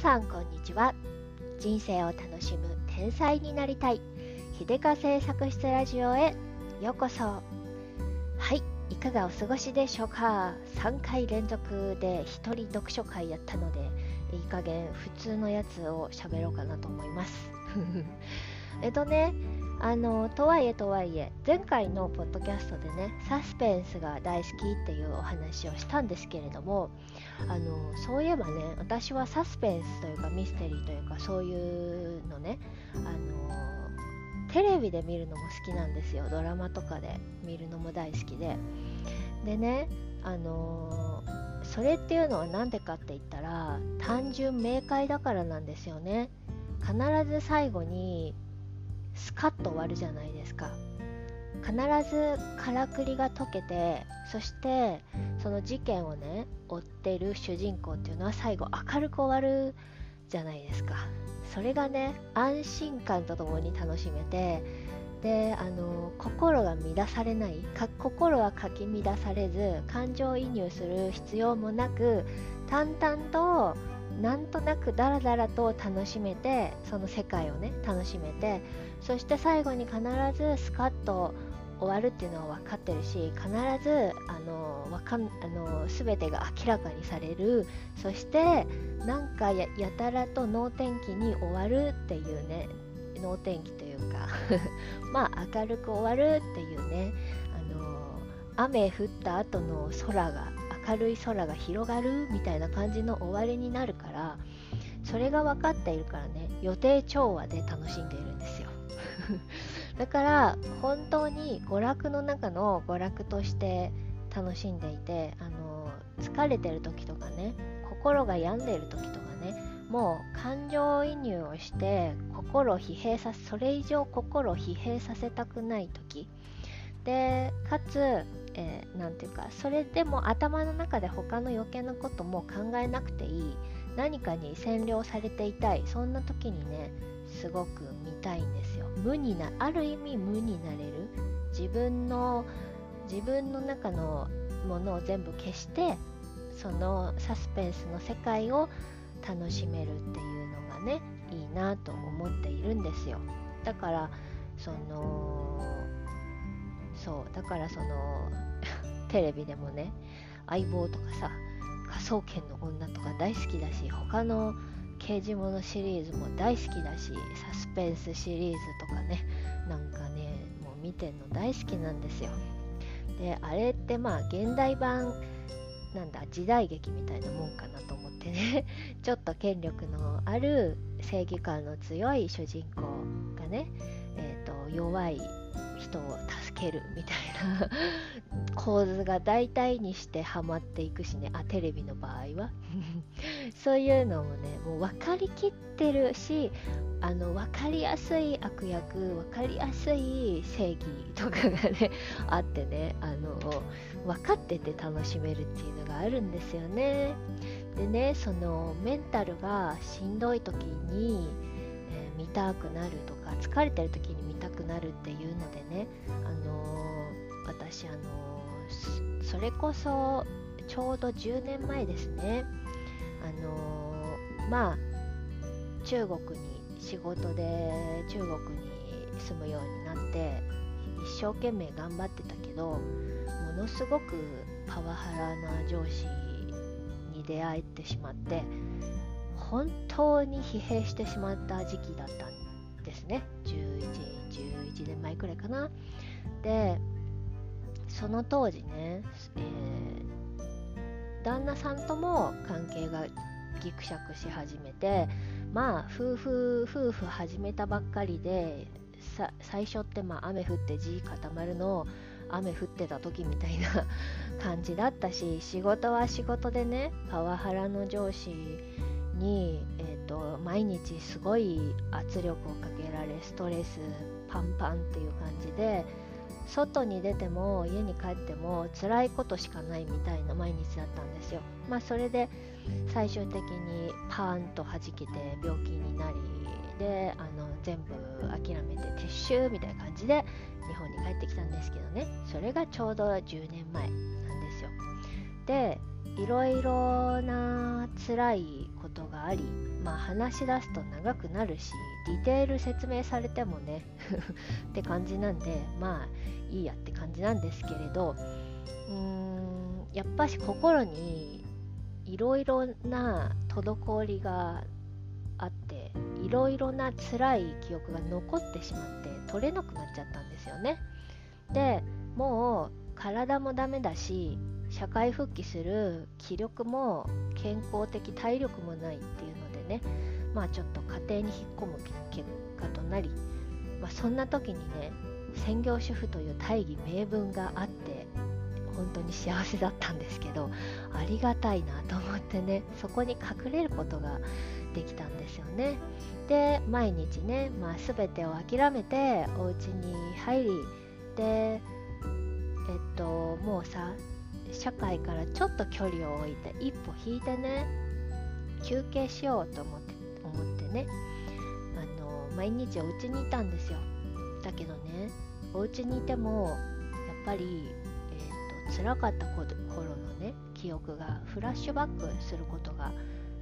さんこんにちは。人生を楽しむ天才になりたい。秀香製作室ラジオへ。ようこそ。はい。いかがお過ごしでしょうか？3回連続で1人読書会やったのでいい加減普通のやつを喋ろうかなと思います。えっとねあのとはいえとはいえ前回のポッドキャストでねサスペンスが大好きっていうお話をしたんですけれどもあのそういえばね私はサスペンスというかミステリーというかそういうのねあのテレビで見るのも好きなんですよ。ドラマとかで見るのも大好きで。でねあのそれっていうのは何でかって言ったら単純明快だからなんですよね。必ず最後にスカッと終わるじゃないですか。必ずからくりが解けてそしてその事件をね追ってる主人公っていうのは最後明るく終わるじゃないですか。それがね安心感とともに楽しめてであの心が乱されない心はかき乱されず感情移入する必要もなく淡々となんとなくダラダラと楽しめてその世界をね楽しめてそして最後に必ずスカッと終わるっていうのは分かってるし必ずあのわかんあの全てが明らかにされる。そしてなんかやたらと能天気に終わるっていうね能天気というか まあ明るく終わるっていうねあの雨降った後の空が明るい空が広がるみたいな感じの終わりになるからそれが分かっているからね予定調和で楽しんでいるんですよ。だから本当に娯楽の中の娯楽として楽しんでいてあの疲れてる時とかね心が病んでいる時とかねもう感情移入をして心を疲弊させそれ以上心を疲弊させたくない時。でかつ、えー、て言うかそれでも頭の中で他の余計なことも考えなくていい。何かに占領されていたいそんな時にねすごく見たいんですよ。無になある意味無になれる自分の自分の中のものを全部消してそのサスペンスの世界を楽しめるっていうのがねいいなと思っているんですよ。だからそのそうだからその テレビでもね相棒とかさ科捜研の女とか大好きだし他の刑事物シリーズも大好きだしサスペンスシリーズとかねなんかねもう見てんの大好きなんですよ。であれってまあ現代版なんだ時代劇みたいなもんかなと思ってね ちょっと権力のある正義感の強い主人公がね、えーと、弱い人をけるみたいな。構図が大体にしてハマっていくしね。あテレビの場合は。そういうのもねもう分かりきってるしあの分かりやすい悪役分かりやすい正義とかがね あってね。あの分かってて楽しめるっていうのがあるんですよね。でねそのメンタルがしんどい時に、えー、見たくなるとか疲れてる時に見たくなるっていうのでねあの私あのそれこそちょうど10年前ですねあのまあ中国に仕事で中国に住むようになって一生懸命頑張ってたけどものすごくパワハラな上司に出会えてしまって本当に疲弊してしまった時期だったんですね年前くらいかな。でその当時ね、えー、旦那さんとも関係がぎくしゃくし始めてまあ夫婦夫婦始めたばっかりで最初ってまあ雨降って地固まるのを雨降ってた時みたいな 感じだったし仕事は仕事でねパワハラの上司に、えーと、毎日すごい圧力をかけられストレスパンパンっていう感じで外に出ても家に帰っても辛いことしかないみたいな毎日だったんですよ。まあそれで最終的にパーンと弾けて病気になりであの全部諦めて撤収みたいな感じで日本に帰ってきたんですけどね。それがちょうど10年前。ですよでいろいろな辛いことがありまあ話し出すと長くなるしディテール説明されてもね って感じなんでまあいいやって感じなんですけれどうーんやっぱし心にいろいろな滞りがあっていろいろな辛い記憶が残ってしまって取れなくなっちゃったんですよね。でもう体もダメだし社会復帰する気力も健康的体力もないっていうのでねまあちょっと家庭に引っ込む結果となり、まあ、そんな時にね専業主婦という大義名分があって本当に幸せだったんですけどありがたいなと思ってねそこに隠れることができたんですよね。で毎日ね、まあ、全てを諦めてお家に入りでえっともうさ社会からちょっと距離を置いて一歩引いてね休憩しようと思って思ってね。あの毎日お家にいたんですよ。だけどねお家にいてもやっぱり、えーと、辛かった頃のね記憶がフラッシュバックすることが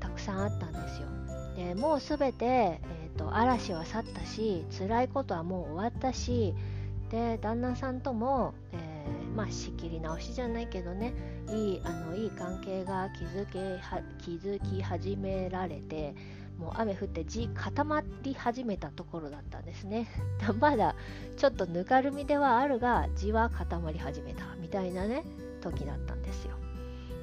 たくさんあったんですよ。でもう全て、えーと嵐は去ったし辛いことはもう終わったしで旦那さんとも、え、まあ仕切り直しじゃないけどねいいあのいい関係が築けは築き始められてもう雨降って地固まり始めたところだったんですね。まだちょっとぬかるみではあるが地は固まり始めたみたいなね時だったんですよ。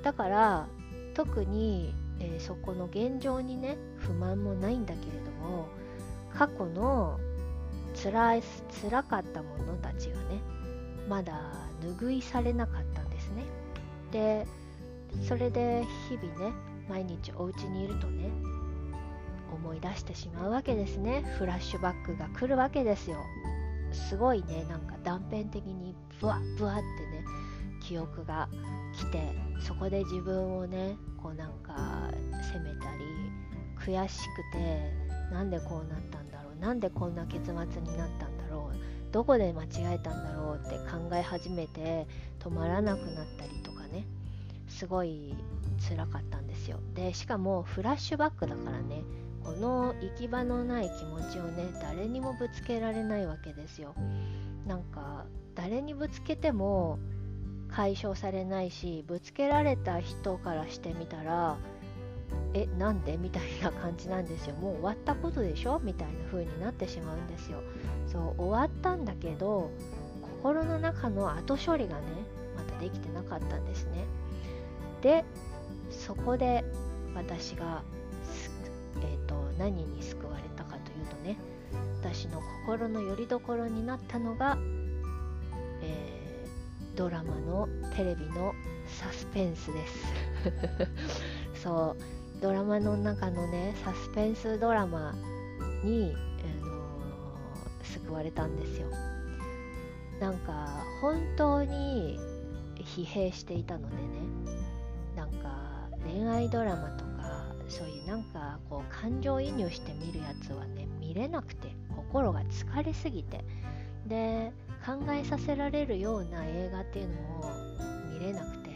だから特に、えー、そこの現状にね不満もないんだけれども過去の辛い辛かったものたちがねまだ拭いされなかったんですね。でそれで日々ね毎日お家にいるとね思い出してしまうわけですね。フラッシュバックが来るわけですよ。すごいねなんか断片的にブワッブワってね記憶が来てそこで自分をねこうなんか責めたり悔しくてなんでこうなったんだろうなんでこんな結末になったんだろうどこで間違えたんだろうって考え始めて止まらなくなったりとかね。すごい辛かったんですよ。でしかもフラッシュバックだからね。この行き場のない気持ちをね誰にもぶつけられないわけですよ。なんか誰にぶつけても解消されないしぶつけられた人からしてみたらえなんで？みたいな感じなんですよ。もう終わったことでしょ？みたいな風になってしまうんですよ。そう終わったんだけど心の中の後処理がねまたできてなかったんですね。でそこで私が、えーと、何に救われたかというとね私の心の拠り所になったのが、えー、ドラマのテレビのサスペンスです。そうドラマの中のねサスペンスドラマに、あのー、救われたんですよ。なんか本当に疲弊していたのでねなんか恋愛ドラマとかそういうなんかこう感情移入して見るやつはね見れなくて心が疲れすぎてで考えさせられるような映画っていうのも見れなくて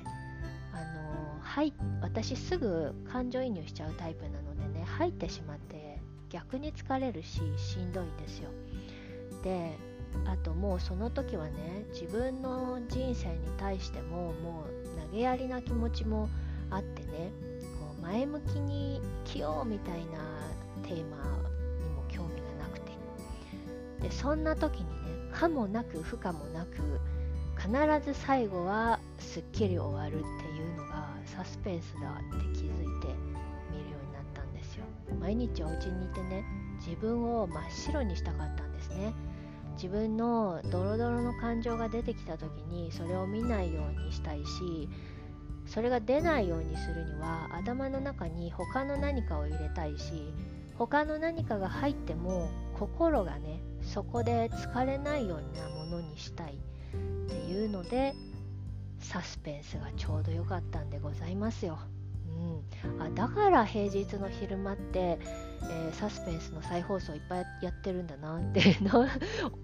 あのはい私すぐ感情移入しちゃうタイプなのでね入ってしまって逆に疲れるししんどいんですよ。であともうその時はね自分の人生に対してももう投げやりな気持ちもあってねこう前向きに生きようみたいなテーマにも興味がなくて。でそんな時にね可もなく不可もなく必ず最後はすっきり終わるっていうのがサスペンスだって気づいて見るようになったんですよ。毎日お家にいてね自分を真っ白にしたかったんですね。自分のドロドロの感情が出てきた時にそれを見ないようにしたいしそれが出ないようにするには頭の中に他の何かを入れたいし他の何かが入っても心がねそこで疲れないようなものにしたい。っていうのでサスペンスがちょうど良かったんでございますよ。うん、あだから平日の昼間って、えー、サスペンスの再放送いっぱいやってるんだなっていうの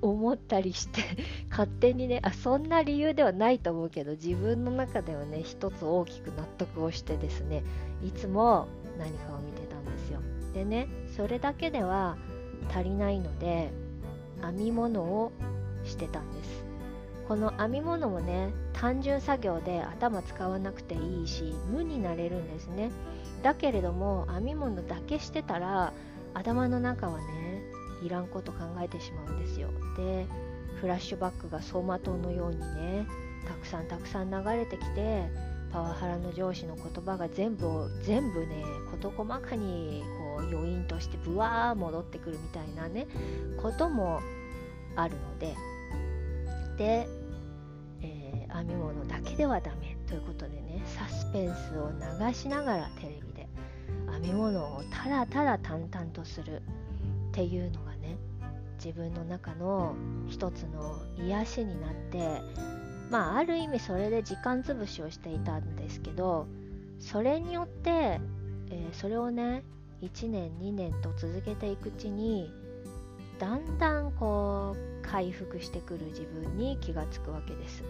思ったりして勝手にねあそんな理由ではないと思うけど自分の中ではね一つ大きく納得をしてですねいつも何かを見てたんですよ。でねそれだけでは足りないので編み物をしてたんです。この編み物もね単純作業で頭使わなくていいし無になれるんですね。だけれども編み物だけしてたら頭の中はねいらんこと考えてしまうんですよ。でフラッシュバックが走馬灯のようにねたくさんたくさん流れてきてパワハラの上司の言葉が全部全部ね事細かにこう余韻としてブワー戻ってくるみたいなねこともあるので。で、編み物だけではダメということでねサスペンスを流しながらテレビで編み物をただただ淡々とするっていうのがね自分の中の一つの癒しになってまあある意味それで時間つぶしをしていたんですけどそれによって、えー、それをね1年2年と続けていくうちにだんだんこう回復してくる自分に気がつくわけです、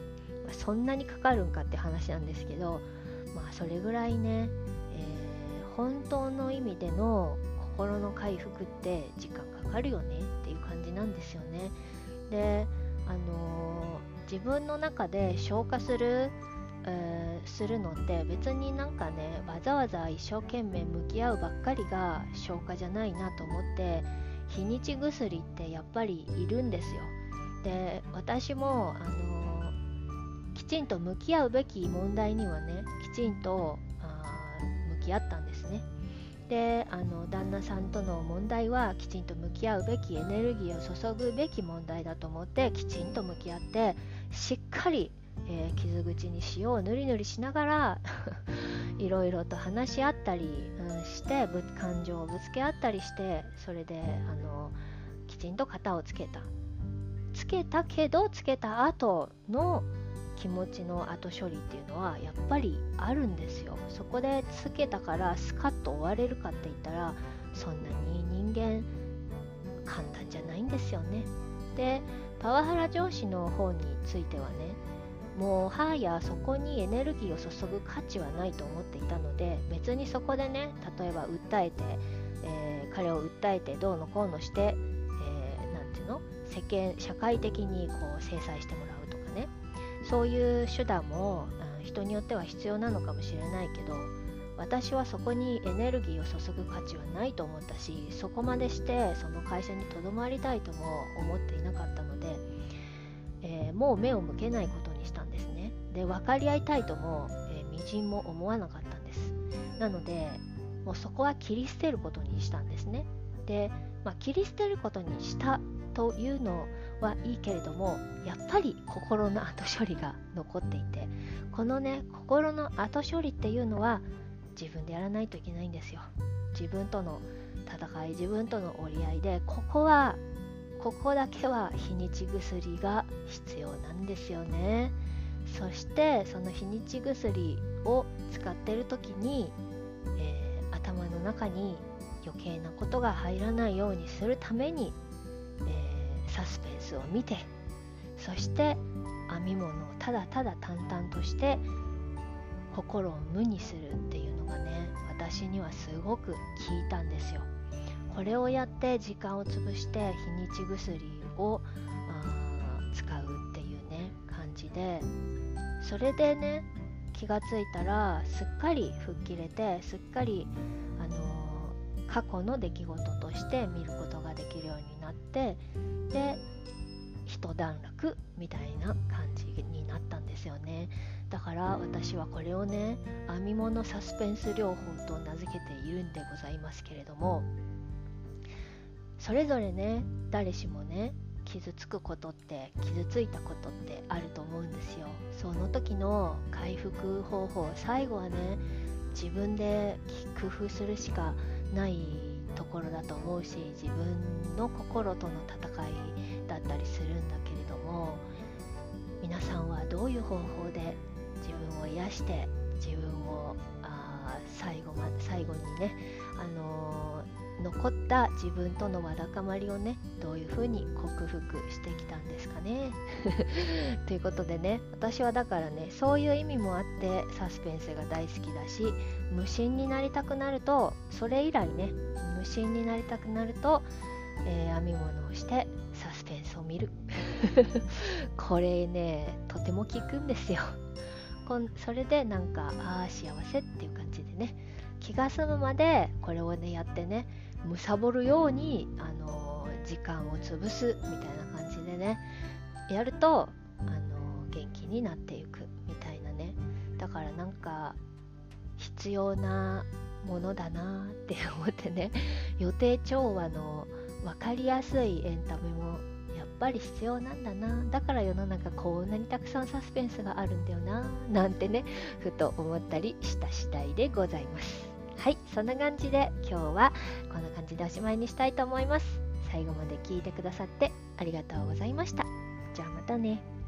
そんなにかかるんかって話なんですけどまあそれぐらいね、えー、本当の意味での心の回復って時間かかるよねっていう感じなんですよね。であのー、自分の中で消化するえー、するのって別になんかねわざわざ一生懸命向き合うばっかりが消化じゃないなと思って日にち薬ってやっぱりいるんですよ。で私もあのー、ちんと向き合うべき問題にはねきちんと向き合ったんですね。であの旦那さんとの問題はきちんと向き合うべきエネルギーを注ぐべき問題だと思ってきちんと向き合ってしっかりえー、傷口に塩をぬりぬりしながら いろいろと話し合ったり、うん、してぶ感情をぶつけ合ったりしてそれであのきちんと型をつけた。つけたけどつけた後の気持ちの後処理っていうのはやっぱりあるんですよ。そこでつけたからスカッと終われるかって言ったらそんなに人間簡単じゃないんですよね。でパワハラ上司の方についてはねもうはやそこにエネルギーを注ぐ価値はないと思っていたので別にそこでね例えば訴えて、えー、彼を訴えてどうのこうのして何、えー、て言うの？世間社会的にこう制裁してもそういう手段も、うん、人によっては必要なのかもしれないけど私はそこにエネルギーを注ぐ価値はないと思ったしそこまでしてその会社にとどまりたいとも思っていなかったので、えー、もう目を向けないことにしたんですね。で分かり合いたいとも、えー、みじんも思わなかったんです。なのでもうそこは切り捨てることにしたんですね。で、まあ、切り捨てることにしたというのはいいけれどもやっぱり心の後処理が残ってい。てこのね心の後処理ってい。うのは自分でやらない。とい。けない。んですよ自分との戦い。自分との折り合い。でここはここだけは日にち薬が必要なんですよねそしてその日にち薬を使ってる時に、えー、頭の中に余計なことが入らない。ようにするために、サスペンスを見てそして編み物をただただ淡々として心を無にするっていうのがね私にはすごく効いたんですよ。これをやって時間を潰して日にち薬を使うっていうね感じでそれでね気がついたらすっかり吹っ切れてすっかり、過去の出来事として見ることができるようになってで一段落みたいな感じになったんですよね。だから私はこれをね編み物サスペンス療法と名付けているんでございますけれどもそれぞれね誰しもね傷つくことって傷ついたことってあると思うんですよ。その時の回復方法最後はね自分で工夫するしかないところだと思うし自分の心との戦いだったりするんだけれども皆さんはどういう方法で自分を癒して自分をあ最後ま最後にね、あのー、残った自分とのわだかまりをねどういうふうに克服してきたんですかね。ということでね私はだからねそういう意味もあってサスペンスが大好きだし無心になりたくなるとそれ以来ね無心になりたくなると、えー、編み物をしてサスペンスを見る これねとても効くんですよこんそれでなんかああ幸せっていう感じでね気が済むまでこれをねやってねむさぼるように、あの、時間を潰すみたいな感じでねやると、あの、元気になっていくみたいなね。だからなんか必要なものだなって思ってね 予定調和の分かりやすいエンタメもやっぱり必要なんだな。だから世の中こんなにたくさんサスペンスがあるんだよななんてねふと思ったりした次第でございます。はいそんな感じで今日はこんな感じでおしまいにしたいと思います。最後まで聞いてくださってありがとうございました。じゃあまたね。